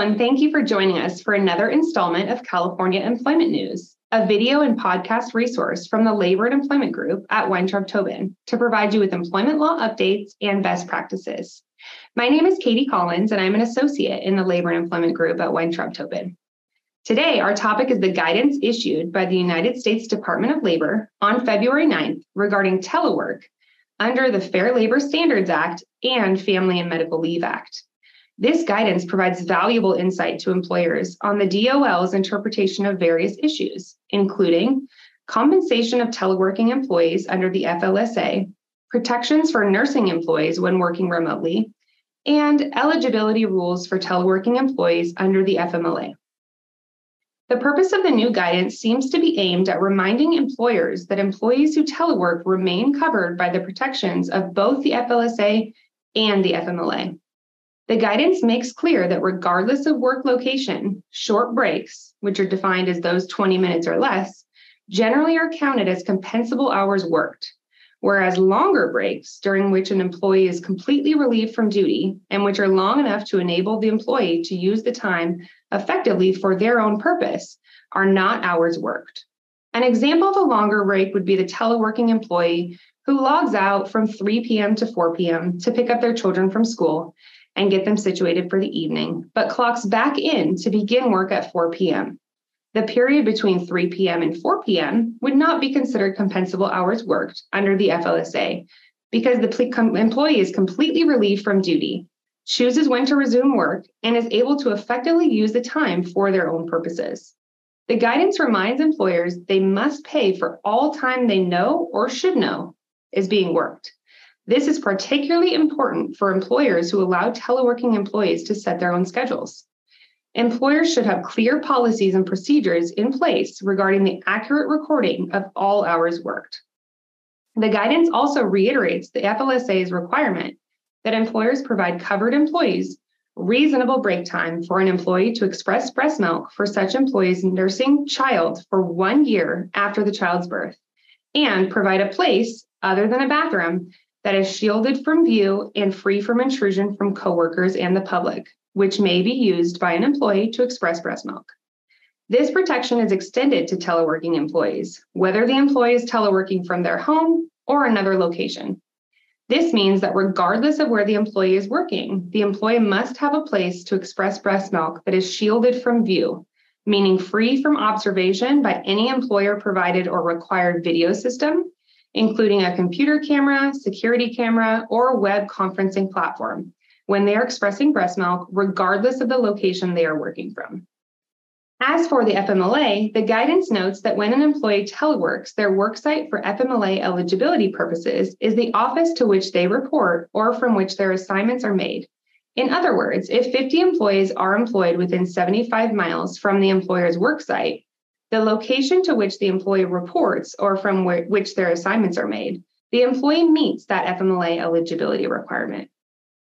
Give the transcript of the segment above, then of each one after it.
and thank you for joining us for another installment of California Employment News, a video and podcast resource from the Labor and Employment Group at Weintraub Tobin to provide you with employment law updates and best practices. My name is Katie Collins, and I'm an associate in the Labor and Employment Group at Weintraub Tobin. Today, our topic is the guidance issued by the United States Department of Labor on February 9th regarding telework under the Fair Labor Standards Act and Family and Medical Leave Act. This guidance provides valuable insight to employers on the DOL's interpretation of various issues, including compensation of teleworking employees under the FLSA, protections for nursing employees when working remotely, and eligibility rules for teleworking employees under the FMLA. The purpose of the new guidance seems to be aimed at reminding employers that employees who telework remain covered by the protections of both the FLSA and the FMLA. The guidance makes clear that regardless of work location, short breaks, which are defined as those 20 minutes or less, generally are counted as compensable hours worked, whereas longer breaks, during which an employee is completely relieved from duty and which are long enough to enable the employee to use the time effectively for their own purpose, are not hours worked. An example of a longer break would be the teleworking employee who logs out from 3 p.m. to 4 p.m. to pick up their children from school and get them situated for the evening, but clocks back in to begin work at 4 p.m. The period between 3 p.m. and 4 p.m. would not be considered compensable hours worked under the FLSA because the employee is completely relieved from duty, chooses when to resume work, and is able to effectively use the time for their own purposes. The guidance reminds employers they must pay for all time they know or should know is being worked. This is particularly important for employers who allow teleworking employees to set their own schedules. Employers should have clear policies and procedures in place regarding the accurate recording of all hours worked. The guidance also reiterates the FLSA's requirement that employers provide covered employees reasonable break time for an employee to express breast milk for such employees nursing child for one year after the child's birth and provide a place other than a bathroom that is shielded from view and free from intrusion from coworkers and the public, which may be used by an employee to express breast milk. This protection is extended to teleworking employees, whether the employee is teleworking from their home or another location. This means that regardless of where the employee is working, the employee must have a place to express breast milk that is shielded from view, meaning free from observation by any employer provided or required video system including a computer camera, security camera, or web conferencing platform when they are expressing breast milk, regardless of the location they are working from. As for the FMLA, the guidance notes that when an employee teleworks, their worksite for FMLA eligibility purposes is the office to which they report or from which their assignments are made. In other words, if 50 employees are employed within 75 miles from the employer's worksite, the location to which the employee reports or from which their assignments are made, the employee meets that FMLA eligibility requirement.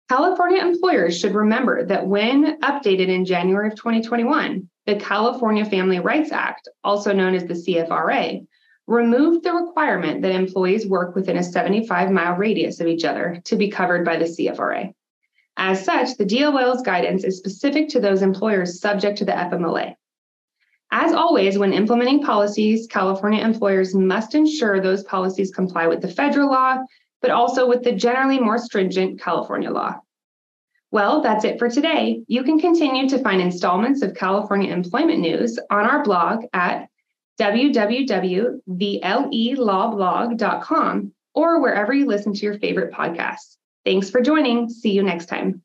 California employers should remember that when updated in January of 2021, the California Family Rights Act, also known as the CFRA, removed the requirement that employees work within a 75 mile radius of each other to be covered by the CFRA. As such, the DOL's guidance is specific to those employers subject to the FMLA. As always, when implementing policies, California employers must ensure those policies comply with the federal law, but also with the generally more stringent California law. Well, that's it for today. You can continue to find installments of California employment news on our blog at www.thelelawblog.com or wherever you listen to your favorite podcasts. Thanks for joining. See you next time.